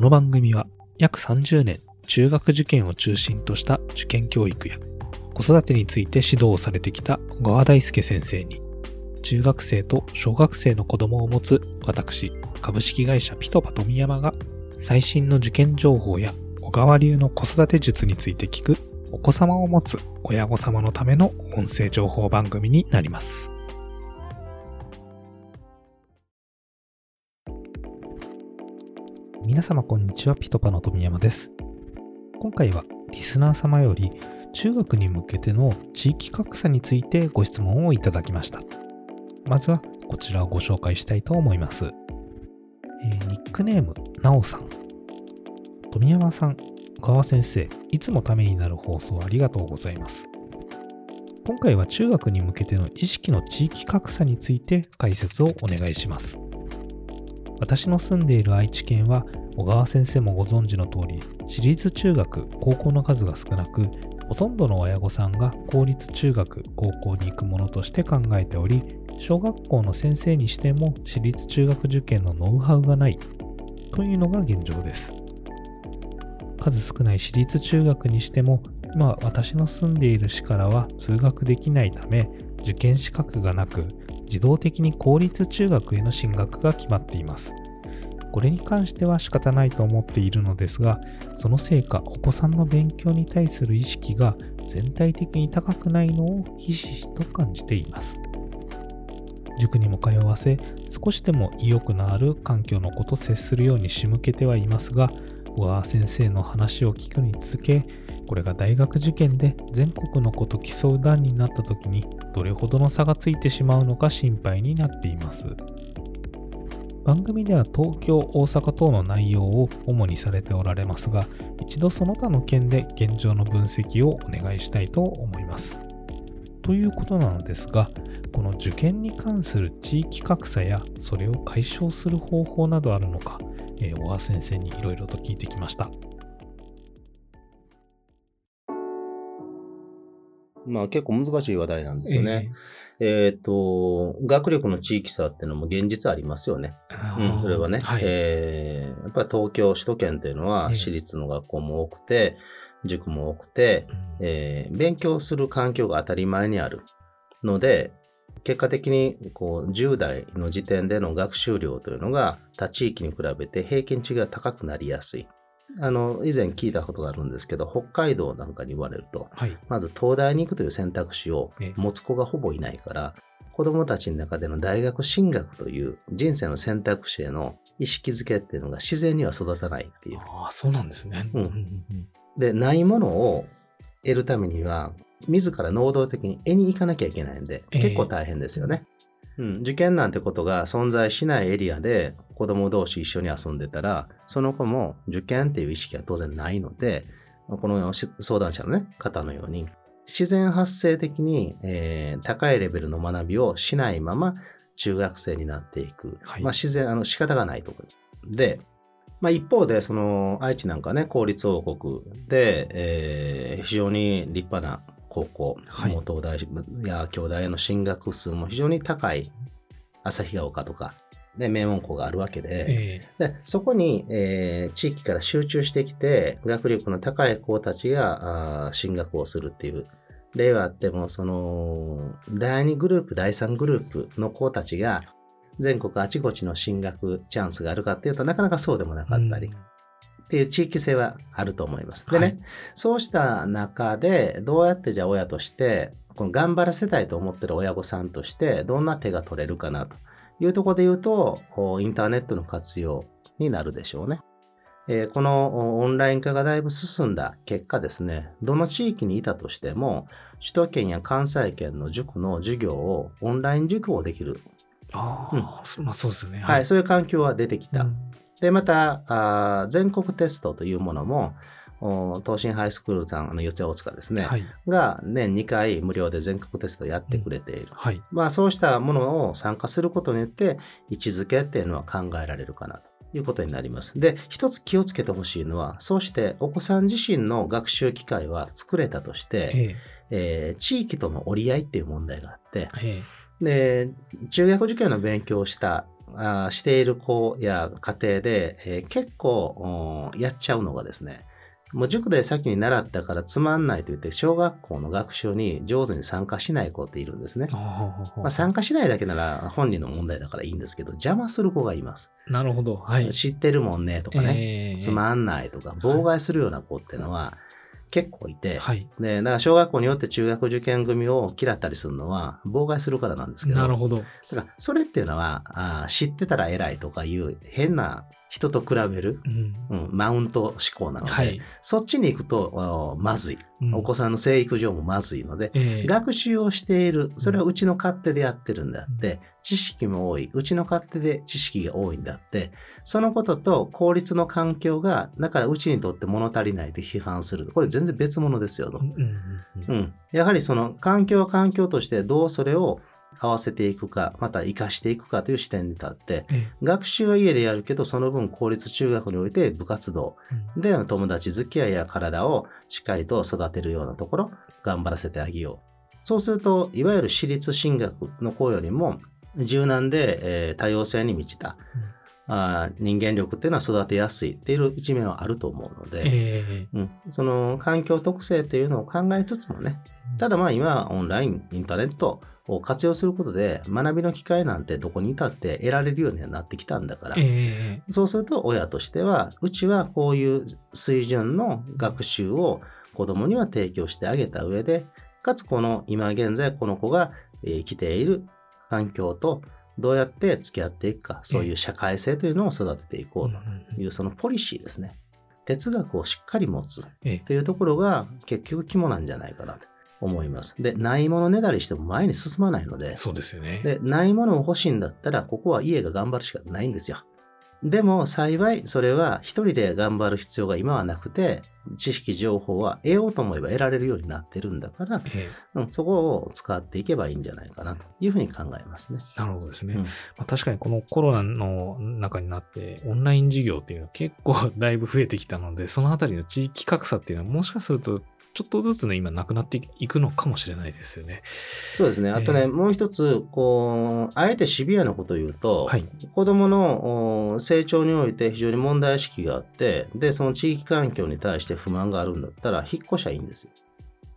この番組は約30年中学受験を中心とした受験教育や子育てについて指導をされてきた小川大輔先生に中学生と小学生の子供を持つ私株式会社ピトパ富山が最新の受験情報や小川流の子育て術について聞くお子様を持つ親御様のための音声情報番組になります。皆様こんにちは、ピトパの富山です。今回はリスナー様より中学に向けての地域格差についてご質問をいただきました。まずはこちらをご紹介したいと思います。えーニックネーム、なおさん。富山さん、小川先生、いつもためになる放送ありがとうございます。今回は中学に向けての意識の地域格差について解説をお願いします。私の住んでいる愛知県は小川先生もご存知の通り私立中学高校の数が少なくほとんどの親御さんが公立中学高校に行くものとして考えており小学校の先生にしても私立中学受験のノウハウがないというのが現状です。数少ない私立中学にしても今私の住んでいる市からは通学できないため受験資格がなく自動的に公立中学への進学が決まっています。これに関しては仕方ないと思っているのですがそのせいかお子さんの勉強に対する意識が全体的に高くないのをひしひしと感じています。塾にも通わせ少しでも意欲のある環境の子と接するように仕向けてはいますが小川先生の話を聞くにつけこれが大学受験で全国の子と競う段になった時にどれほどの差がついてしまうのか心配になっています。番組では東京大阪等の内容を主にされておられますが一度その他の県で現状の分析をお願いしたいと思いますということなのですがこの受験に関する地域格差やそれを解消する方法などあるのか、えー小川先生にいろいろと聞いてきましたまあ結構難しい話題なんですよね。えっ、と、学力の地域差っていうのも現実ありますよね。うん、それはね、はい。えーやっぱり東京、首都圏っていうのはええ。私立の学校も多くて、塾も多くて、えー勉強する環境が当たり前にあるので、結果的にこう10代の時点での学習量というのが他地域に比べて平均値が高くなりやすい。あの、以前聞いたことがあるんですけど、北海道なんかに言われると、はい。まず東大に行くという選択肢をええ。持つ子がほぼいないから、子供たちの中での大学進学という人生の選択肢への意識づけっていうのが自然には育たないっていう。ああそうなんですね。うん。うんで、ないものを得るためには、自ら能動的に得に行かなきゃいけないんで、ええ。結構大変ですよね。うん、受験なんてことが存在しないエリアで子供同士一緒に遊んでたら、その子も受験っていう意識は当然ないので、このし相談者の、ね、方のように、自然発生的に、えー高いレベルの学びをしないまま中学生になっていく。はい。まあ自然、あの仕方がないところ。で、まあ一方で、その愛知なんかね、公立王国で、えー非常に立派な高校、はい。東大や京大への進学数も非常に高い旭ヶ丘とか、ね、名門校があるわけで、えでそこに、えー地域から集中してきて、学力の高い子たちが進学をするっていう例はあっても、その、第2グループ、第3グループの子たちが、全国あちこちの進学チャンスがあるかっていうとなかなかそうでもなかったり、うんっていう地域性はあると思います。でね、はいそうした中で、どうやってじゃあ親として、この頑張らせたいと思ってる親御さんとして、どんな手が取れるかなというところで言うと、インターネットの活用になるでしょうね。えーこのおオンライン化がだいぶ進んだ結果ですね、どの地域にいたとしても、首都圏や関西圏の塾の授業をオンライン授業できる、ああ、そまあそうですね。はい、そういう環境は出てきた。うん。で、また、あー全国テストというものも、お東進ハイスクールさん、あの四谷大塚ですね、はい。が年2回無料で全国テストやってくれている。はい。まあそうしたものを参加することによって位置づけっていうのは考えられるかなということになります。で、一つ気をつけてほしいのは、そうしてお子さん自身の学習機会は作れたとして、ええー地域との折り合いっていう問題があって、ええで、中学受験の勉強をしたあーしている子や家庭で、えー結構うんやっちゃうのがですね、もう塾で先に習ったからつまんないと言って、小学校の学習に上手に参加しない子っているんですね。まあ、参加しないだけなら本人の問題だからいいんですけど、邪魔する子がいます。なるほど。はい。知ってるもんねとかね、えーつまんないとか、妨害するような子っていうのは結構いて、はい。で、だから小学校によって中学受験組を嫌ったりするのは妨害するからなんですけど、なるほど。だからそれっていうのはあー知ってたら偉いとかいう変な人と比べる、うん。うん、マウント思考なので、はい。そっちに行くとまずい。うん。お子さんの生育上もまずいので、えー学習をしている、それはうちの勝手でやってるんであって、知識も多い、うちの勝手で知識が多いんであって、そのことと公立の環境が、だからうちにとって物足りないと批判する。これ全然別物ですよと。う。んうんうんうん。うん。やはりその環境は環境としてどうそれを合わせていくか、また活かしていくかという視点に立って、え学習は家でやるけど、その分公立中学において部活動。ーで友達付き合いや体をしっかりと育てるようなところ、頑張らせてあげよう。そうすると、いわゆる私立進学の子よりも、柔軟で、えー多様性に満ちた、あー人間力っていうのは育てやすいっていう一面はあると思うのうんで、えうん、その環境特性っていうのを考えつつもね、ただまあ今オンライン、インターネットを活用することで学びの機会なんてどこにいたって得られるようにはなってきたんだから、えそうすると親としては、うちはこういう水準の学習を子供には提供してあげた上で、かつこの今現在この子がえー生きている環境とどうやって付き合っていくか、そういう社会性というのを育てていこうというそのポリシーですね。哲学をしっかり持つええ。というところが結局肝なんじゃないかなと思います。で、ないものねだりしても前に進まないので、そうですよね。で、ないものを欲しいんだったら、ここは家が頑張るしかないんですよ。でも幸いそれは一人で頑張る必要が今はなくて、知識情報は得ようと思えば得られるようになってるんだから、えうん、そこを使っていけばいいんじゃないかなというふうに考えますね。えなるほどですね。うんまあ、確かにこのコロナの中になって、オンライン授業っていうのは結構だいぶ増えてきたので、そのあたりの地域格差っていうのはもしかすると、ちょっとずつね、今なくなっていくのかもしれないですよね。そうですね。あとね、ええもう一つ、こう、あえてシビアなことを言うと、はい子供のお成長において非常に問題意識があって、で、その地域環境に対して不満があるんだったら、引っ越しゃいいんですよ。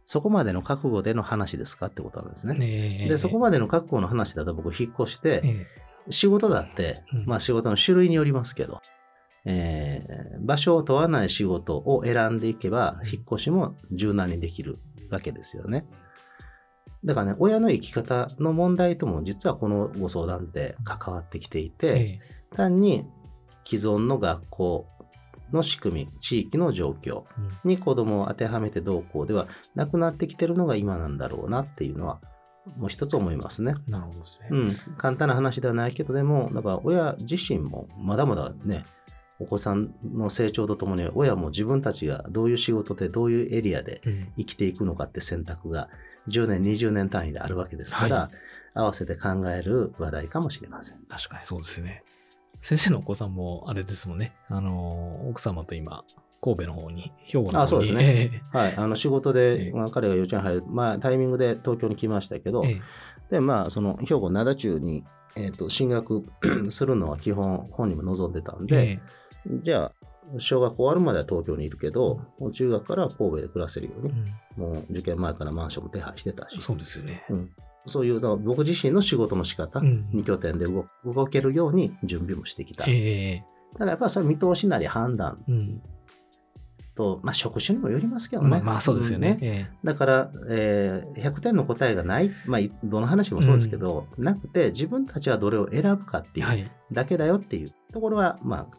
そこまでの覚悟での話ですかってことなんですね。で、そこまでの覚悟の話だと僕引っ越して、え仕事だってうん、まあ仕事の種類によりますけど、えー場所を問わない仕事を選んでいけば、引っ越しも柔軟にできるわけですよね。だからね、親の生き方の問題とも実はこのご相談って関わってきていえて、え単に既存の学校の仕組み、地域の状況うんに子供を当てはめてどうこうではなくなってきてるのが今なんだろうなっていうのは、もう一つ思いますね。なるほどですね。うん、簡単な話ではないけど、でも、だから親自身もまだまだね、お子さんの成長とともに、親も自分たちがどういう仕事で、どういうエリアでうん生きていくのかって選択が10年、20年単位であるわけですから、は合わせて考える話題かもしれません。確かにそうですね。先生のお子さんもあれですもんね。あの、奥様と今、神戸の方に、兵庫の方に。あそうですね。はい、あの仕事えで、えまあ、彼が幼稚園入る、まあ、タイミングで東京に来ましたけど、ええで、まあ、その兵庫灘中に、えー、と進学するのは基本本人も望んでたんで、えじゃあ、小学校終わるまでは東京にいるけど、もう中学からは神戸で暮らせるように、えうんもう受験前からマンションも手配してたし、そうですよね。うんそういう僕自身の仕事の仕方、うん二拠点で動動けるように準備もしてきた。ええだからやっぱりそれ見通しなり判断うん。と、まあ職種にもよりますけどね。まあ、まあそうですよね。だから、えー100点の答えがない、まあ、いどの話もそうですけど、なくて自分たちはどれを選ぶかっていう。だけだよっていうところは、まあ、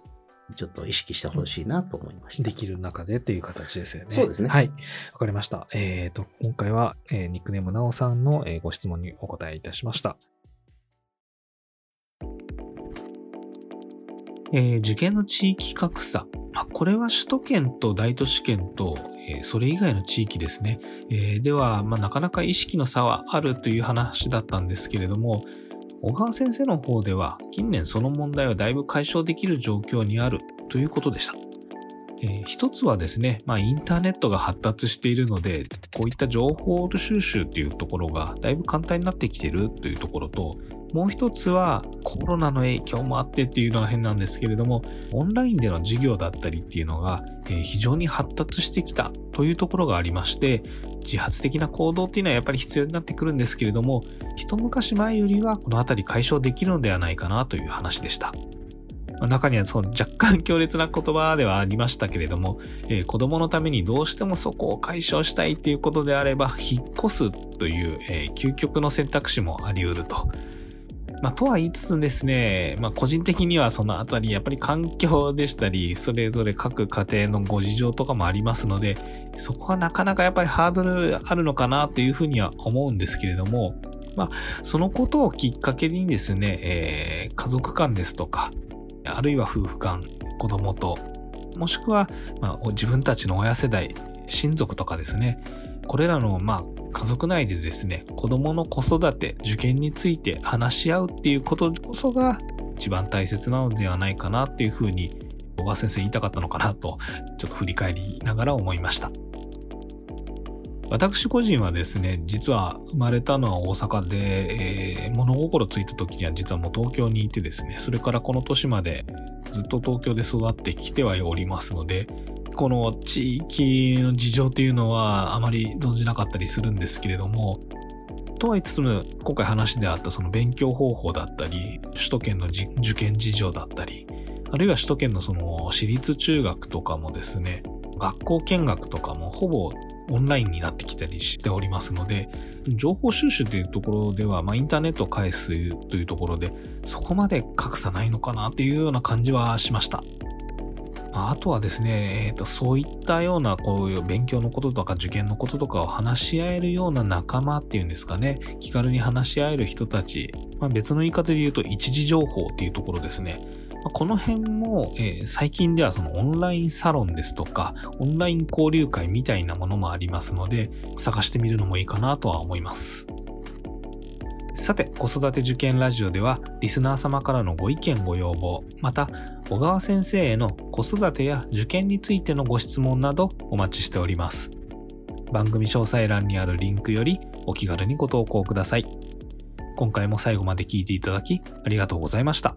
ちょっと意識してほしいなと思いました。できる中でっていう形ですよね。そうですねはい。わかりました。えっ、と、今回は、えーニックネームなおさんの、えーご質問にお答えいたしました。えー受験の地域格差。まあこれは首都圏と大都市圏と、えーそれ以外の地域ですね。えーでは、まあ、なかなか意識の差はあるという話だったんですけれども、小川先生の方では近年その問題はだいぶ解消できる状況にあるということでした。えー、一つはですね、まあ、インターネットが発達しているので、こういった情報収集っていうところがだいぶ簡単になってきてるというところと、もう一つはコロナの影響もあってっていうのは変なんですけれども、オンラインでの授業だったりっていうのが、えー、非常に発達してきたというところがありまして、自発的な行動っていうのはやっぱり必要になってくるんですけれども、一昔前よりはこのあたり解消できるのではないかなという話でした。中にはその若干強烈な言葉ではありましたけれども、えー、子供のためにどうしてもそこを解消したいっていうことであれば、引っ越すという、えー、究極の選択肢もあり得ると。まあ、とは言いつつですね、まあ、個人的にはそのあたり、やっぱり環境でしたり、それぞれ各家庭のご事情とかもありますので、そこはなかなかやっぱりハードルあるのかなというふうには思うんですけれども、まあ、そのことをきっかけにですね、えー、家族間ですとか、あるいは夫婦間、子供と、もしくは、まあ、自分たちの親世代、親族とかですね、これらの、まあ、家族内でですね、子供の子育て、受験について話し合うっていうことこそが一番大切なのではないかなっていうふうに、小川先生言いたかったのかなと、ちょっと振り返りながら思いました。私個人はですね、実は生まれたのは大阪で、えー、物心ついた時には実はもう東京にいてですね、それからこの年までずっと東京で育ってきてはおりますので、この地域の事情っていうのはあまり存じなかったりするんですけれども、とは言いつつも、今回話であったその勉強方法だったり、首都圏の受験事情だったり、あるいは首都圏のその私立中学とかもですね、学校見学とかもほぼオンラインになってきたりしておりますので、情報収集というところでは、まあ、インターネットを介すというところで、そこまで格差ないのかなっていうような感じはしました。あとはですね、えーと、そういったようなこういう勉強のこととか受験のこととかを話し合えるような仲間っていうんですかね、気軽に話し合える人たち、まあ、別の言い方で言うと一時情報っていうところですね。この辺も、えー、最近ではそのオンラインサロンですとか、オンライン交流会みたいなものもありますので、探してみるのもいいかなとは思います。さて、子育て受験ラジオでは、リスナー様からのご意見ご要望、また、小川先生への子育てや受験についてのご質問などお待ちしております。番組詳細欄にあるリンクよりお気軽にご投稿ください。今回も最後まで聞いていただきありがとうございました。